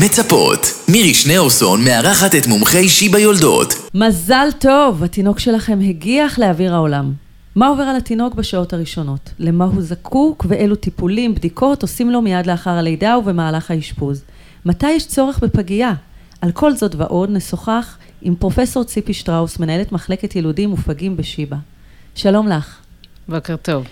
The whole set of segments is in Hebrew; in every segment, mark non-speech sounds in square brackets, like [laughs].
מצפות. מירי שניאורסון מארחת את מומחי שיבא יולדות. מזל טוב, התינוק שלכם הגיח לאוויר העולם. מה עובר על התינוק בשעות הראשונות? למה הוא זקוק ואילו טיפולים, בדיקות עושים לו מיד לאחר הלידה ובמהלך האשפוז? מתי יש צורך בפגייה? על כל זאת ועוד נשוחח עם פרופסור ציפי שטראוס, מנהלת מחלקת ילודים ופגים בשיבא. שלום לך. בוקר טוב.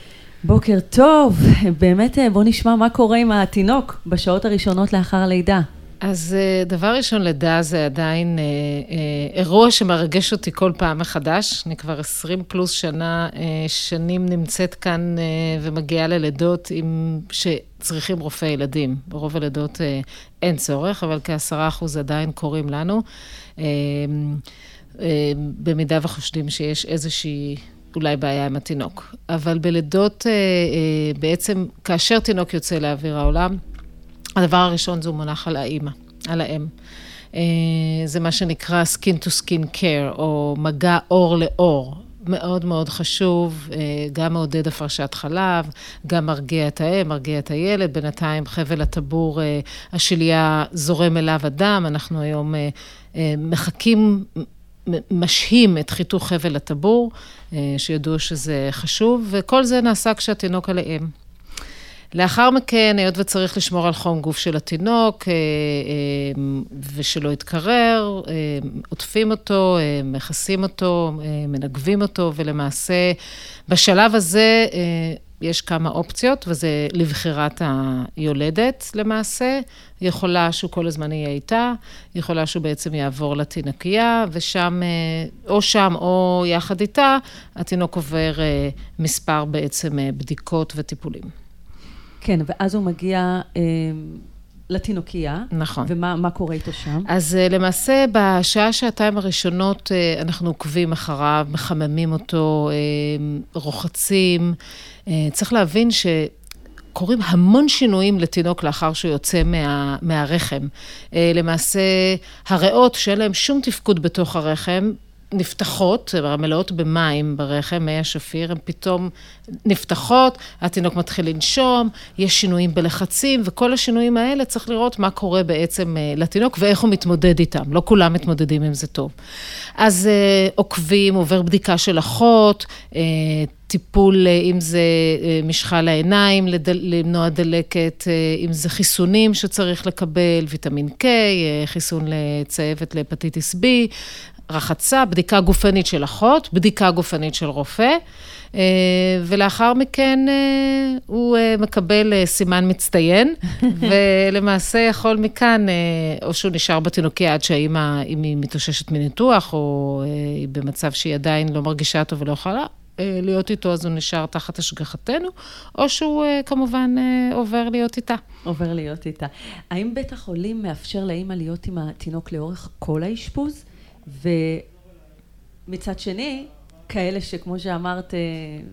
בוקר טוב, באמת בוא נשמע מה קורה עם התינוק בשעות הראשונות לאחר הלידה. אז אה, דבר ראשון, לידה זה עדיין אה, אה, אירוע שמרגש אותי כל פעם מחדש. אני כבר 20 פלוס שנה, שנים נמצאת כאן ומגיעה ללידות עם, שצריכים רופאי ילדים. ברוב הלידות אה, אין צורך, אבל כעשרה אחוז עדיין קורים לנו. אה, אה, במידה וחושדים שיש איזושהי... אולי בעיה עם התינוק. אבל בלידות, אה, אה, בעצם, כאשר תינוק יוצא לאוויר העולם, הדבר הראשון זה מונח על האימא, על האם. אה, זה מה שנקרא skin to skin care, או מגע אור לאור. מאוד מאוד חשוב, גם מעודד הפרשת חלב, גם מרגיע את האם, מרגיע את הילד. בינתיים חבל הטבור, השליה זורם אליו הדם, אנחנו היום מחכים משהים את חיתוך חבל הטבור, שידעו שזה חשוב, וכל זה נעשה כשהתינוק על האם. לאחר מכן, היות וצריך לשמור על חום גוף של התינוק ושלא יתקרר, עוטפים אותו, מכסים אותו, מנגבים אותו, ולמעשה בשלב הזה יש כמה אופציות, וזה לבחירת היולדת למעשה. יכולה שהוא כל הזמן יהיה איתה, יכולה שהוא בעצם יעבור לתינקייה, ושם, או שם או יחד איתה, התינוק עובר מספר בעצם בדיקות וטיפולים. כן, ואז הוא מגיע אה, לתינוקייה. נכון. ומה קורה איתו שם? אז אה, למעשה, בשעה, שעתיים הראשונות, אה, אנחנו עוקבים אחריו, מחממים אותו, רוחצים. צריך להבין ש... קורים המון שינויים לתינוק לאחר שהוא יוצא מה, מהרחם. למעשה, הריאות שאין להם שום תפקוד בתוך הרחם, נפתחות, מלאות במים ברחם, מי השפיר, הן פתאום נפתחות, התינוק מתחיל לנשום, יש שינויים בלחצים, וכל השינויים האלה צריך לראות מה קורה בעצם לתינוק ואיך הוא מתמודד איתם. לא כולם מתמודדים עם זה טוב. אז עוקבים, עובר בדיקה של אחות, טיפול, אם זה משחה לעיניים, למנוע דלקת, אם זה חיסונים שצריך לקבל, ויטמין K, חיסון לצהבת להפטיטיס B, רחצה, בדיקה גופנית של אחות, בדיקה גופנית של רופא, ולאחר מכן הוא מקבל סימן מצטיין, [laughs] ולמעשה יכול מכאן, או שהוא נשאר בתינוקיה עד שהאימא, אם היא מתאוששת מניתוח, או היא במצב שהיא עדיין לא מרגישה טוב ולא יכולה, להיות איתו, אז הוא נשאר תחת השגחתנו, או שהוא כמובן עובר להיות איתה. עובר להיות איתה. האם בית החולים מאפשר לאימא להיות עם התינוק לאורך כל האשפוז? ומצד שני, כאלה שכמו שאמרת,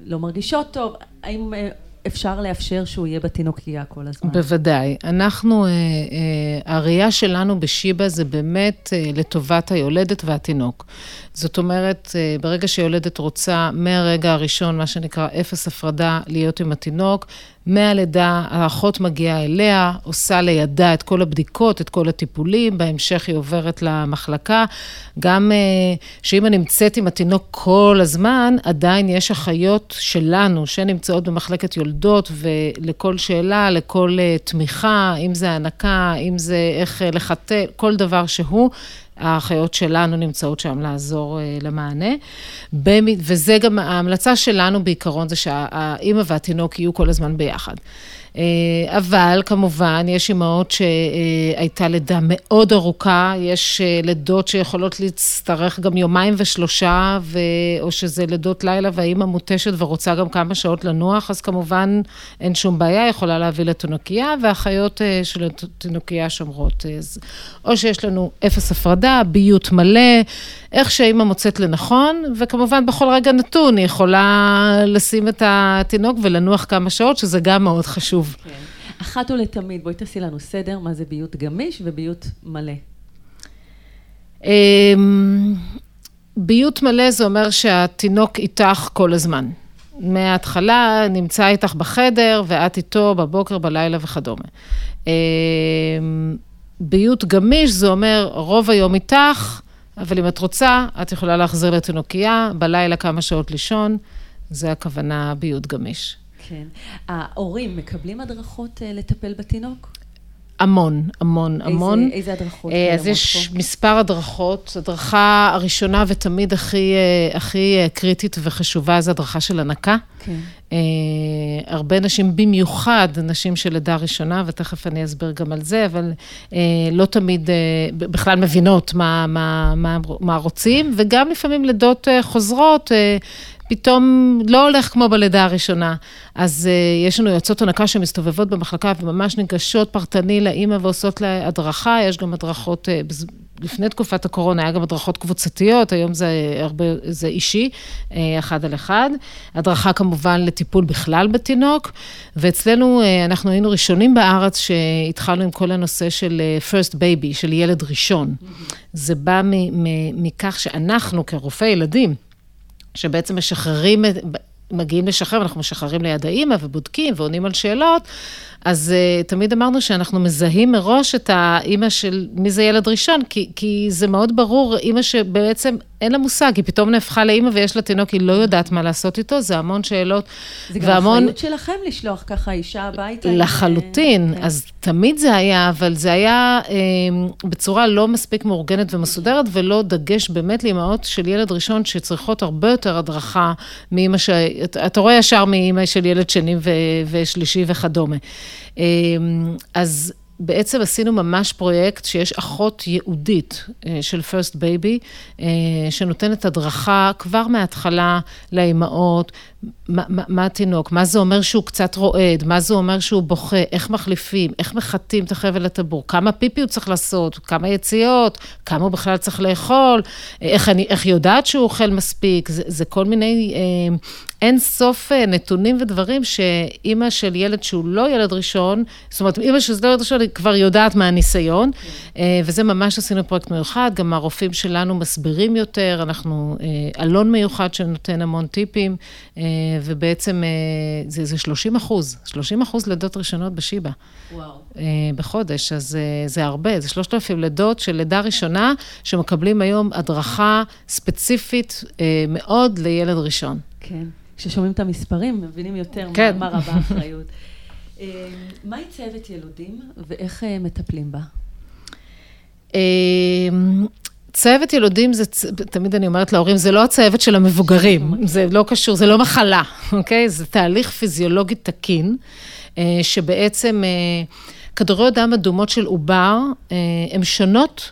לא מרגישות טוב, האם אפשר לאפשר שהוא יהיה בתינוקייה כל הזמן? בוודאי. אנחנו, הראייה שלנו בשיבא זה באמת לטובת היולדת והתינוק. זאת אומרת, ברגע שיולדת רוצה מהרגע הראשון, מה שנקרא אפס הפרדה, להיות עם התינוק, מהלידה האחות מגיעה אליה, עושה לידה את כל הבדיקות, את כל הטיפולים, בהמשך היא עוברת למחלקה. גם שאמא נמצאת עם התינוק כל הזמן, עדיין יש אחיות שלנו שנמצאות במחלקת יולדות, ולכל שאלה, לכל תמיכה, אם זה הנקה, אם זה איך לחתל, כל דבר שהוא. האחיות שלנו נמצאות שם לעזור למענה. וזה גם, ההמלצה שלנו בעיקרון זה שהאימא והתינוק יהיו כל הזמן ביחד. אבל כמובן, יש אימהות שהייתה לידה מאוד ארוכה, יש לידות שיכולות להצטרך גם יומיים ושלושה, או שזה לידות לילה והאימא מותשת ורוצה גם כמה שעות לנוח, אז כמובן אין שום בעיה, יכולה להביא לתינוקייה, והאחיות של התינוקייה שומרות. או שיש לנו אפס הפרדה, ביות מלא, איך שהאימא מוצאת לנכון, וכמובן בכל רגע נתון היא יכולה לשים את התינוק ולנוח כמה שעות, שזה גם מאוד חשוב. כן. אחת ולתמיד, בואי תעשי לנו סדר, מה זה ביות גמיש וביות מלא. ביות מלא זה אומר שהתינוק איתך כל הזמן. מההתחלה נמצא איתך בחדר, ואת איתו בבוקר, בלילה וכדומה. ביות גמיש, זה אומר רוב היום איתך, אבל אם את רוצה, את יכולה להחזיר לתינוקייה, בלילה כמה שעות לישון, זה הכוונה ביות גמיש. כן. ההורים מקבלים הדרכות אה, לטפל בתינוק? המון, המון, איזה, המון. איזה הדרכות? אה, אז יש פה? מספר הדרכות. הדרכה הראשונה ותמיד הכי, אה, הכי קריטית וחשובה זה הדרכה של הנקה. כן. אה, הרבה נשים, במיוחד נשים של לידה ראשונה, ותכף אני אסביר גם על זה, אבל אה, לא תמיד אה, בכלל מבינות מה, מה, מה, מה רוצים, וגם לפעמים לידות אה, חוזרות, אה, פתאום לא הולך כמו בלידה הראשונה. אז אה, יש לנו יועצות הנקה שמסתובבות במחלקה וממש ניגשות פרטני לאימא ועושות לה הדרכה, יש גם הדרכות, אה, בז- לפני תקופת הקורונה היה גם הדרכות קבוצתיות, היום זה הרבה, זה אישי, אה, אחד על אחד. הדרכה כמובן לטיפול בכלל בתינוק, ואצלנו אנחנו היינו ראשונים בארץ שהתחלנו עם כל הנושא של first baby, של ילד ראשון. זה בא מ- מ- מכך שאנחנו כרופאי ילדים, שבעצם משחררים, מגיעים לשחרר, אנחנו משחררים ליד האימא ובודקים ועונים על שאלות, אז uh, תמיד אמרנו שאנחנו מזהים מראש את האימא של מי זה ילד ראשון, כי, כי זה מאוד ברור, אימא שבעצם אין לה מושג, היא פתאום נהפכה לאימא ויש לה תינוק, היא לא יודעת מה לעשות איתו, זה המון שאלות. זה גם אחריות שלכם לשלוח ככה אישה הביתה. עם, לחלוטין, אה, אז תמיד זה היה, אבל זה היה אה, בצורה לא מספיק מאורגנת ומסודרת, ולא דגש באמת לאימהות של ילד ראשון שצריכות הרבה יותר הדרכה מאימא ש... אתה רואה ישר מאימא של ילד שני ו... ושלישי וכדומה. אה, אז בעצם עשינו ממש פרויקט שיש אחות ייעודית אה, של First Baby, אה, שנותנת הדרכה כבר מההתחלה לאימהות, מה, מה, מה התינוק, מה זה אומר שהוא קצת רועד, מה זה אומר שהוא בוכה, איך מחליפים, איך מחטאים את החבל לטבור, כמה פיפי הוא צריך לעשות, כמה יציאות, כמה הוא בכלל צריך לאכול, איך, אני, איך יודעת שהוא אוכל מספיק, זה, זה כל מיני אה, אין סוף אה, נתונים ודברים שאימא של ילד שהוא לא ילד ראשון, זאת אומרת, אימא של ילד ראשון היא כבר יודעת מהניסיון, אה, וזה ממש עשינו פרויקט מיוחד, גם הרופאים שלנו מסבירים יותר, אנחנו, אה, אלון מיוחד שנותן המון טיפים, אה, ובעצם אה, זה, זה 30 אחוז, 30 אחוז לידות ראשונות בשיבא. וואו. אה, בחודש, אז אה, זה הרבה, זה 3,000 לידות של לידה ראשונה, שמקבלים היום הדרכה ספציפית אה, מאוד לילד ראשון. כן. כששומעים את המספרים, מבינים יותר כן. מה, מה רבה [laughs] האחריות. אה, מהי צוות ילודים ואיך אה, מטפלים בה? צוות ילודים זה, תמיד אני אומרת להורים, זה לא הצוות של המבוגרים, זה לא קשור, זה לא מחלה, אוקיי? זה תהליך פיזיולוגי תקין, אה, שבעצם אה, כדוריות דם אדומות של עובר, אה, הן שונות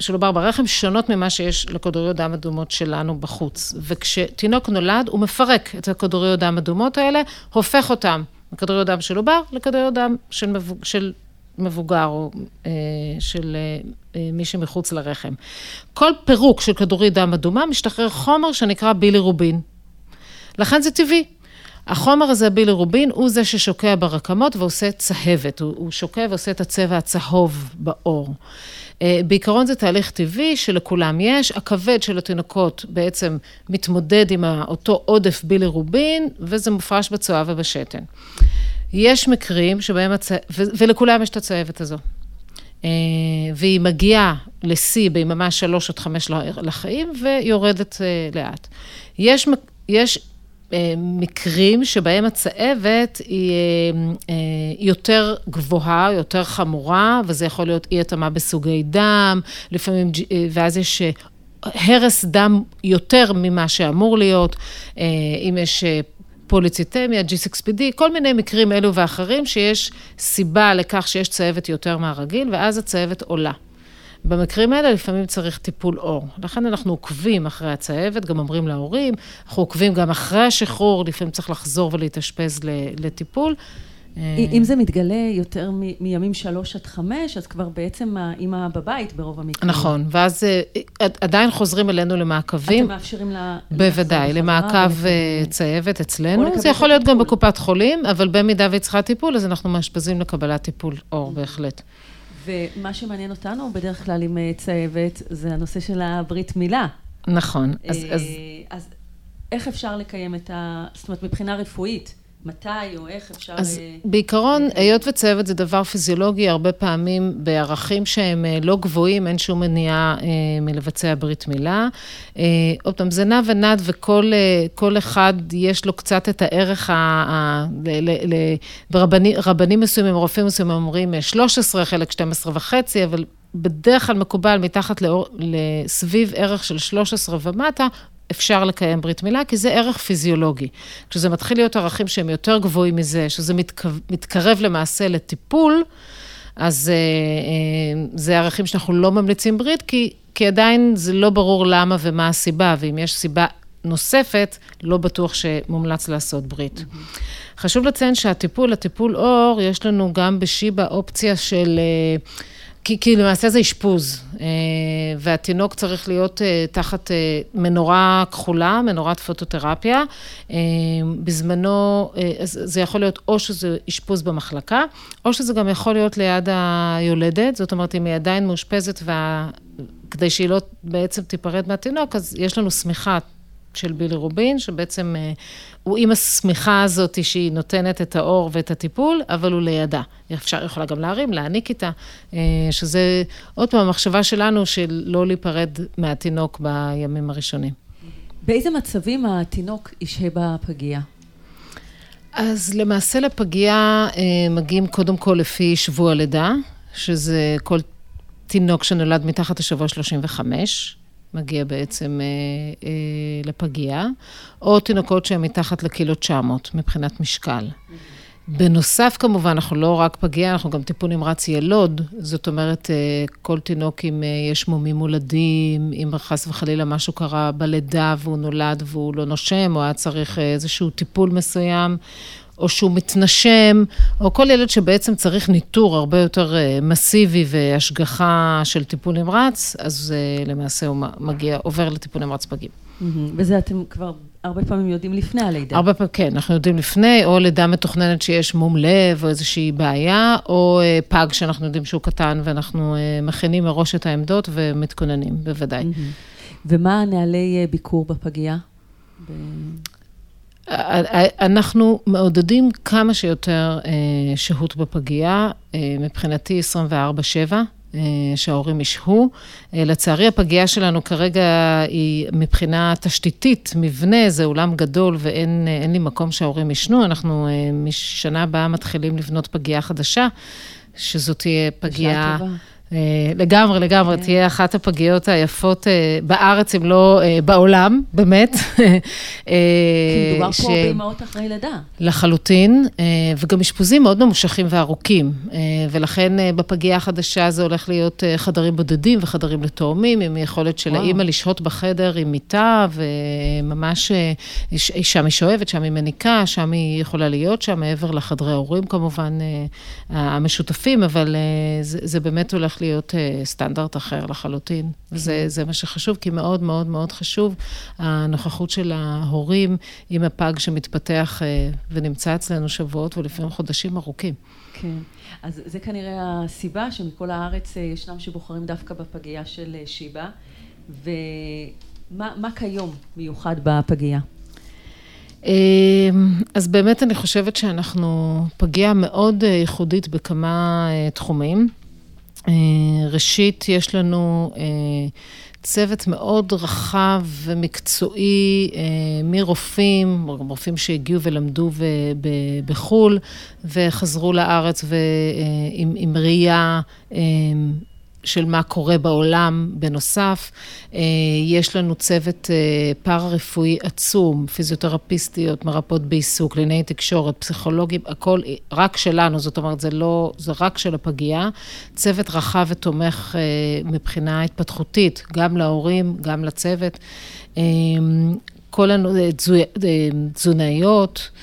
של עובר ברחם שונות ממה שיש לכדוריות דם אדומות שלנו בחוץ. וכשתינוק נולד, הוא מפרק את הכדוריות דם אדומות האלה, הופך אותם מכדוריות דם של עובר לכדוריות דם של, מבוג... של מבוגר או אה, של אה, אה, מי שמחוץ לרחם. כל פירוק של כדורית דם אדומה משתחרר חומר שנקרא בילירובין. לכן זה טבעי. החומר הזה, בילירובין, הוא זה ששוקע ברקמות ועושה צהבת. הוא, הוא שוקע ועושה את הצבע הצהוב בעור. בעיקרון זה תהליך טבעי שלכולם יש. הכבד של התינוקות בעצם מתמודד עם אותו עודף בילירובין, וזה מופרש בצואה ובשתן. יש מקרים שבהם, הצ... ו- ולכולם יש את הצהבת הזו. אה, והיא מגיעה לשיא ביממה שלוש עד חמש לחיים ויורדת אה, לאט. יש, יש אה, מקרים שבהם הצהבת היא יותר גבוהה, יותר חמורה, וזה יכול להיות אי התאמה בסוגי דם, לפעמים, ואז יש הרס דם יותר ממה שאמור להיות, אם יש פוליציטמיה, G6PD, כל מיני מקרים אלו ואחרים שיש סיבה לכך שיש צהבת יותר מהרגיל, ואז הצהבת עולה. במקרים האלה לפעמים צריך טיפול אור. לכן אנחנו עוקבים אחרי הצהבת, גם אומרים להורים, אנחנו עוקבים גם אחרי השחרור, לפעמים צריך לחזור ולהתאשפז לטיפול. אם זה מתגלה יותר מימים שלוש עד חמש, אז כבר בעצם האימא בבית ברוב המקרים. נכון, ואז אה, עדיין חוזרים אלינו למעקבים. אתם מאפשרים לה... בוודאי, למעקב אה, צהבת אצלנו. זה יכול להיות גם. בקופת חולים, אבל במידה והיא צריכה טיפול, אז אנחנו מאשפזים לקבלת טיפול אור. בהחלט. ומה שמעניין אותנו בדרך כלל עם אה, צהבת, זה הנושא של הברית מילה. נכון. אה, אז אז איך אפשר לקיים את ה... זאת אומרת, מבחינה רפואית, מתי או איך אפשר... אז בעיקרון, היות וצוות זה דבר פיזיולוגי, הרבה פעמים בערכים שהם לא גבוהים, אין שום מניעה מלבצע ברית מילה. עוד פעם, זה נע ונד וכל אחד יש לו קצת את הערך ה... ברבנים מסוימים, רופאים מסוימים אומרים 13, חלק 12 וחצי, אבל בדרך כלל מקובל מתחת לאור, לסביב ערך של 13 ומטה, אפשר לקיים ברית מילה, כי זה ערך פיזיולוגי. כשזה מתחיל להיות ערכים שהם יותר גבוהים מזה, שזה מתקרב, מתקרב למעשה לטיפול, אז אה, אה, זה ערכים שאנחנו לא ממליצים ברית, כי, כי עדיין זה לא ברור למה ומה הסיבה, ואם יש סיבה נוספת, לא בטוח שמומלץ לעשות ברית. Mm-hmm. חשוב לציין שהטיפול, הטיפול אור, יש לנו גם בשיבא אופציה של... אה, כי, כי למעשה זה אשפוז, אה, והתינוק צריך להיות אה, תחת אה, מנורה כחולה, מנורת פוטותרפיה. בזמנו, זה יכול להיות או שזה אשפוז במחלקה, או שזה גם יכול להיות ליד היולדת, זאת אומרת, אם היא עדיין מאושפזת, וה... כדי שהיא לא בעצם תיפרד מהתינוק, אז יש לנו שמיכה של בילי רובין, שבעצם הוא עם השמיכה הזאת שהיא נותנת את האור ואת הטיפול, אבל הוא לידה. אפשר, יכולה גם להרים, להעניק איתה, אה, שזה עוד פעם המחשבה שלנו של לא להיפרד מהתינוק בימים הראשונים. באיזה מצבים התינוק ישהה בפגייה? אז למעשה לפגייה אה, מגיעים קודם כל לפי שבוע לידה, שזה כל תינוק שנולד מתחת לשבוע 35. מגיע בעצם אה, אה, לפגייה, או תינוקות שהם מתחת לקילו 900 מבחינת משקל. בנוסף, כמובן, אנחנו לא רק פגייה, אנחנו גם טיפול נמרץ ילוד, זאת אומרת, אה, כל תינוק אם אה, יש מומים מולדים, אם חס וחלילה משהו קרה בלידה והוא נולד והוא לא נושם, או היה צריך אה, איזשהו טיפול מסוים, או שהוא מתנשם, או כל ילד שבעצם צריך ניטור הרבה יותר אה, מסיבי והשגחה של טיפול נמרץ, אז אה, למעשה הוא מגיע, עובר לטיפול נמרץ פגים. וזה אתם כבר הרבה פעמים יודעים לפני הלידה. הרבה פעמים, כן, אנחנו יודעים לפני, או לידה מתוכננת שיש מום לב או איזושהי בעיה, או אה, פג שאנחנו יודעים שהוא קטן ואנחנו מכינים מראש את העמדות ומתכוננים, בוודאי. ומה נהלי ביקור בפגייה? אנחנו מעודדים כמה שיותר אה, שהות בפגייה, אה, מבחינתי 24-7. אה, שההורים ישהו. לצערי, הפגייה שלנו כרגע היא מבחינה תשתיתית, מבנה, זה אולם גדול ואין לי מקום שההורים ישנו. אנחנו משנה הבאה מתחילים לבנות פגייה חדשה, שזאת תהיה פגייה... אה, לגמרי, לגמרי, כן. תהיה אחת הפגיות היפות אה, בארץ, אם לא אה, בעולם, באמת. [laughs] כי מדובר. פה באמהות אחרי לידה. לחלוטין, וגם אשפוזים מאוד ממושכים וארוכים, ולכן בפגייה החדשה זה הולך להיות חדרים בודדים וחדרים לתאומים, עם יכולת של האימא לשהות בחדר עם מיטה, וממש, שם היא שואבת, שם היא מניקה, שם היא יכולה להיות שם, מעבר לחדרי הורים כמובן, המשותפים, אבל זה באמת הולך להיות אה, סטנדרט אחר לחלוטין. וזה זה מה שחשוב, כי מאוד מאוד מאוד חשוב הנוכחות של ההורים עם הפג שמתפתח אה, ונמצא אצלנו שבועות ולפעמים חודשים ארוכים. כן. אז זה כנראה הסיבה שמכל הארץ אה, ישנם שבוחרים דווקא בפגייה של שיבא. ומה כיום מיוחד בפגייה? אז באמת אני חושבת שאנחנו פגיעה מאוד ייחודית בכמה תחומים. אה, ראשית, יש לנו אה, צוות מאוד רחב ומקצועי אה, מרופאים, רופאים שהגיעו ולמדו בחו"ל וחזרו לארץ ועם ראייה של מה קורה בעולם בנוסף. אה, יש לנו צוות אה, פארה-רפואי עצום, פיזיותרפיסטיות, מרפאות בעיסוק, קלינאי תקשורת, פסיכולוגים, הכל רק שלנו, זאת אומרת, זה לא, זה רק של הפגייה. צוות רחב ותומך אה, מבחינה התפתחותית, גם להורים, גם לצוות. כל התזונאיות, אמ,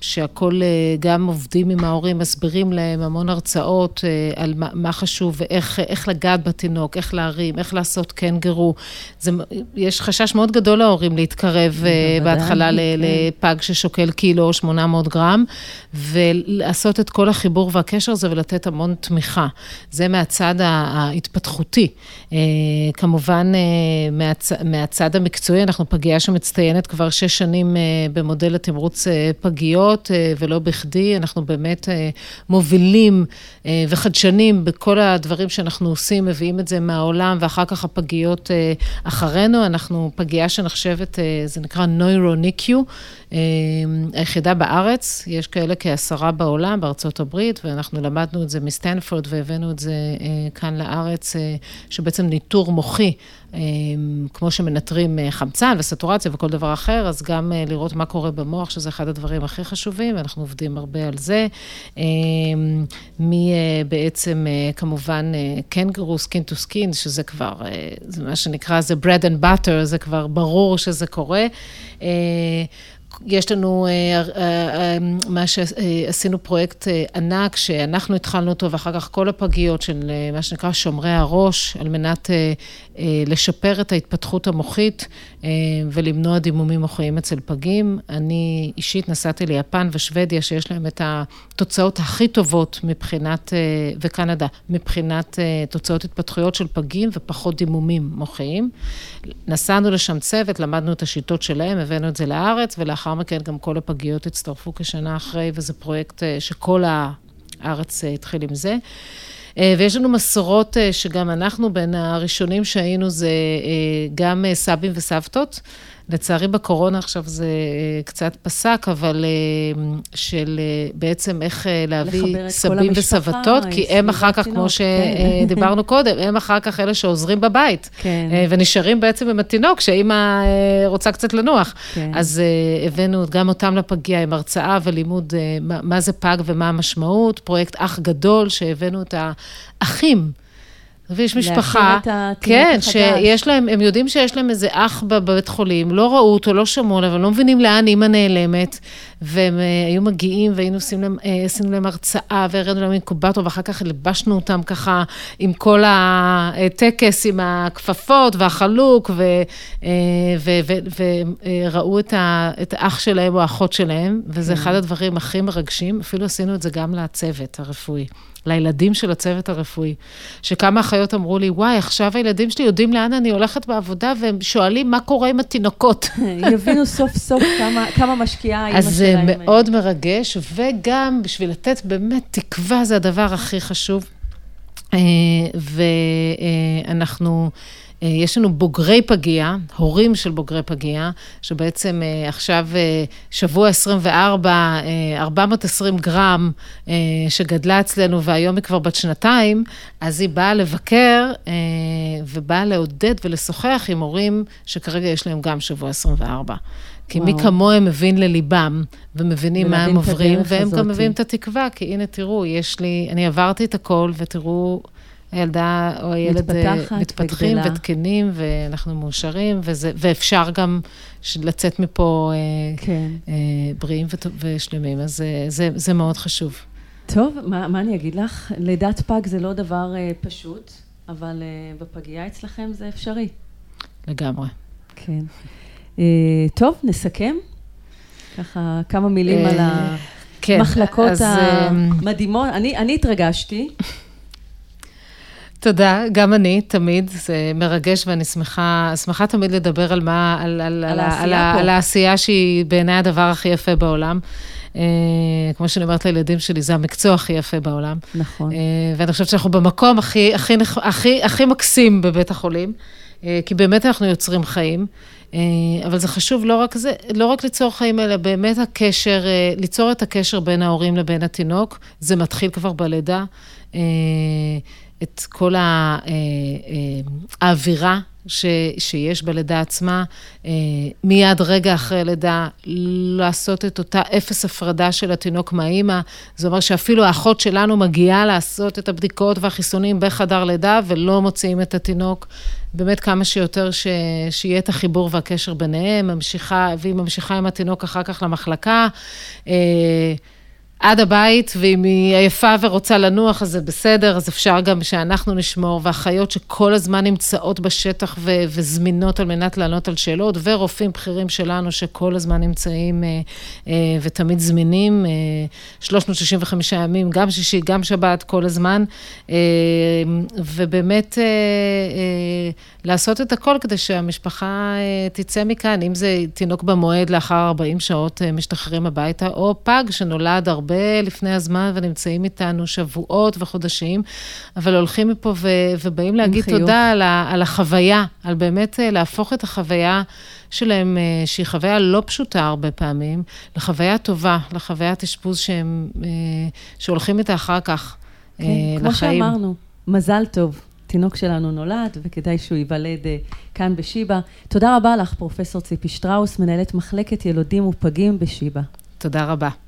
שהכל, אה, גם עובדים עם ההורים, מסבירים להם המון הרצאות אה, על מה, מה חשוב ואיך לגעת בתינוק, איך להרים, איך לעשות קנגרו. זה, יש חשש מאוד גדול להורים להתקרב אה, בהתחלה כן. לפג ששוקל קילו או 800 גרם, ולעשות את כל החיבור והקשר הזה ולתת המון תמיכה. זה מהצד ההתפתחותי. כמובן, מהצ, מהצד המקצועי, אנחנו פגיעה שמצטיינת כבר שש שנים במודל התמרוץ בארץ פגיות, ולא בכדי, אנחנו באמת מובילים וחדשנים בכל הדברים שאנחנו עושים, מביאים את זה מהעולם, ואחר כך הפגיות אחרינו. אנחנו פגייה שנחשבת, זה נקרא נוירו-ניקיו, היחידה בארץ, יש כאלה כעשרה בעולם, בארצות הברית, ואנחנו למדנו את זה מסטנפורד והבאנו את זה כאן לארץ, שבעצם ניטור מוחי. כמו שמנטרים חמצן וסטורציה וכל דבר אחר, אז גם לראות מה קורה במוח, שזה אחד הדברים הכי חשובים, ואנחנו עובדים הרבה על זה. מבעצם, כמובן, קנגרו, skin to skin, שזה כבר, זה מה שנקרא, זה bread and butter, זה כבר ברור שזה קורה. יש לנו, מה שעשינו פרויקט ענק, שאנחנו התחלנו אותו, ואחר כך כל הפגיות של מה שנקרא שומרי הראש, על מנת לשפר את ההתפתחות המוחית ולמנוע דימומים מוחיים אצל פגים. אני אישית נסעתי ליפן ושוודיה, שיש להם את התוצאות הכי טובות מבחינת, וקנדה, מבחינת תוצאות התפתחויות של פגים ופחות דימומים מוחיים. נסענו לשם צוות, למדנו את השיטות שלהם, הבאנו את זה לארץ, ולאחר מכן גם כל הפגיות הצטרפו כשנה אחרי, וזה פרויקט שכל הארץ התחיל עם זה. ויש לנו מסורות שגם אנחנו בין הראשונים שהיינו, זה גם סבים וסבתות. לצערי בקורונה עכשיו זה קצת פסק, אבל של בעצם איך להביא סבים וסבתות, כי הם אחר כך, כמו שדיברנו קודם, הם אחר כך אלה שעוזרים בבית, ונשארים בעצם עם התינוק, שאימא רוצה קצת לנוח. אז הבאנו גם אותם לפגייה עם הרצאה ולימוד מה זה פג ומה המשמעות, פרויקט אח גדול, שהבאנו את האחים. ויש משפחה, כן, שיש להם, הם יודעים שיש להם איזה אח בבית חולים, לא ראו אותו, לא שמעו עליו, לא מבינים לאן אימא נעלמת, והם היו מגיעים והיינו עושים להם, עשינו להם הרצאה, והראינו להם אינקובטור, ואחר כך לבשנו אותם ככה עם כל הטקס, עם הכפפות והחלוק, וראו את האח שלהם או האחות שלהם, וזה אחד הדברים הכי מרגשים, אפילו עשינו את זה גם לצוות הרפואי. לילדים של הצוות הרפואי, שכמה אחיות אמרו לי, וואי, עכשיו הילדים שלי יודעים לאן אני הולכת בעבודה, והם שואלים מה קורה עם התינוקות. [laughs] יבינו סוף סוף כמה, כמה משקיעה האמא שלהם. אז זה מאוד מרגש, וגם בשביל לתת באמת תקווה, זה הדבר הכי חשוב. ואנחנו... יש לנו בוגרי פגייה, הורים של בוגרי פגייה, שבעצם עכשיו שבוע 24, 420 גרם שגדלה אצלנו והיום היא כבר בת שנתיים, אז היא באה לבקר ובאה לעודד ולשוחח עם הורים שכרגע יש להם גם שבוע 24. כי מי כמוהם מבין לליבם, ומבינים מה הם עוברים, והם גם מביאים את התקווה, כי הנה תראו, יש לי, אני עברתי את הכל, ותראו... הילדה או הילד מתפתחים וגדלה. ותקנים, ואנחנו מאושרים, וזה, ואפשר גם לצאת מפה כן. בריאים ושלמים, אז זה, זה, זה מאוד חשוב. טוב, מה, מה אני אגיד לך? לידת פג זה לא דבר פשוט, אבל בפגייה אצלכם זה אפשרי. לגמרי. כן. טוב, נסכם. ככה כמה מילים על המחלקות המדהימות. אני, התרגשתי. תודה, גם אני, תמיד, זה מרגש ואני שמחה, שמחה תמיד לדבר על מה, על, על, על, על, על העשייה שהיא בעיניי הדבר הכי יפה בעולם. כמו שאני אומרת לילדים שלי, זה המקצוע הכי יפה בעולם. נכון. ואני חושבת שאנחנו במקום הכי, הכי, הכי, הכי מקסים בבית החולים, כי באמת אנחנו יוצרים חיים. אבל זה חשוב לא רק זה, לא רק ליצור חיים, אלא באמת הקשר, ליצור את הקשר בין ההורים לבין התינוק, זה מתחיל כבר בלידה. את כל האווירה ש, שיש בלידה עצמה, מיד רגע אחרי לידה, לעשות את אותה אפס הפרדה של התינוק מהאימא. זה אומר שאפילו האחות שלנו מגיעה לעשות את הבדיקות והחיסונים בחדר לידה, ולא מוציאים את התינוק. באמת כמה שיותר ש, שיהיה את החיבור והקשר ביניהם, ממשיכה, והיא ממשיכה עם התינוק אחר כך למחלקה. עד הבית, ואם היא עייפה ורוצה לנוח, אז זה בסדר, אז אפשר גם שאנחנו נשמור, ואחיות שכל הזמן נמצאות בשטח ו- וזמינות על מנת לענות על שאלות, ורופאים בכירים שלנו שכל הזמן נמצאים אה, אה, ותמיד זמינים, אה, 365 ימים, גם שישי, גם שבת, כל הזמן, אה, ובאמת אה, אה, לעשות את הכל כדי שהמשפחה אה, תצא מכאן, אם זה תינוק במועד לאחר 40 שעות אה, משתחררים הביתה, או פג שנולד הרבה. לפני הזמן ונמצאים איתנו שבועות וחודשים, אבל הולכים מפה ו, ובאים להגיד חיוך. תודה על, ה, על החוויה, על באמת אה, להפוך את החוויה שלהם, שהיא חוויה לא פשוטה הרבה פעמים, לחוויה טובה, לחוויית אשפוז שהם, שהולכים איתה אחר כך כן, לחיים. כמו שאמרנו, מזל טוב. תינוק שלנו נולד, וכדאי שהוא ייוולד כאן בשיבא. תודה רבה לך, פרופסור ציפי שטראוס, מנהלת מחלקת ילודים ופגים בשיבא. תודה רבה.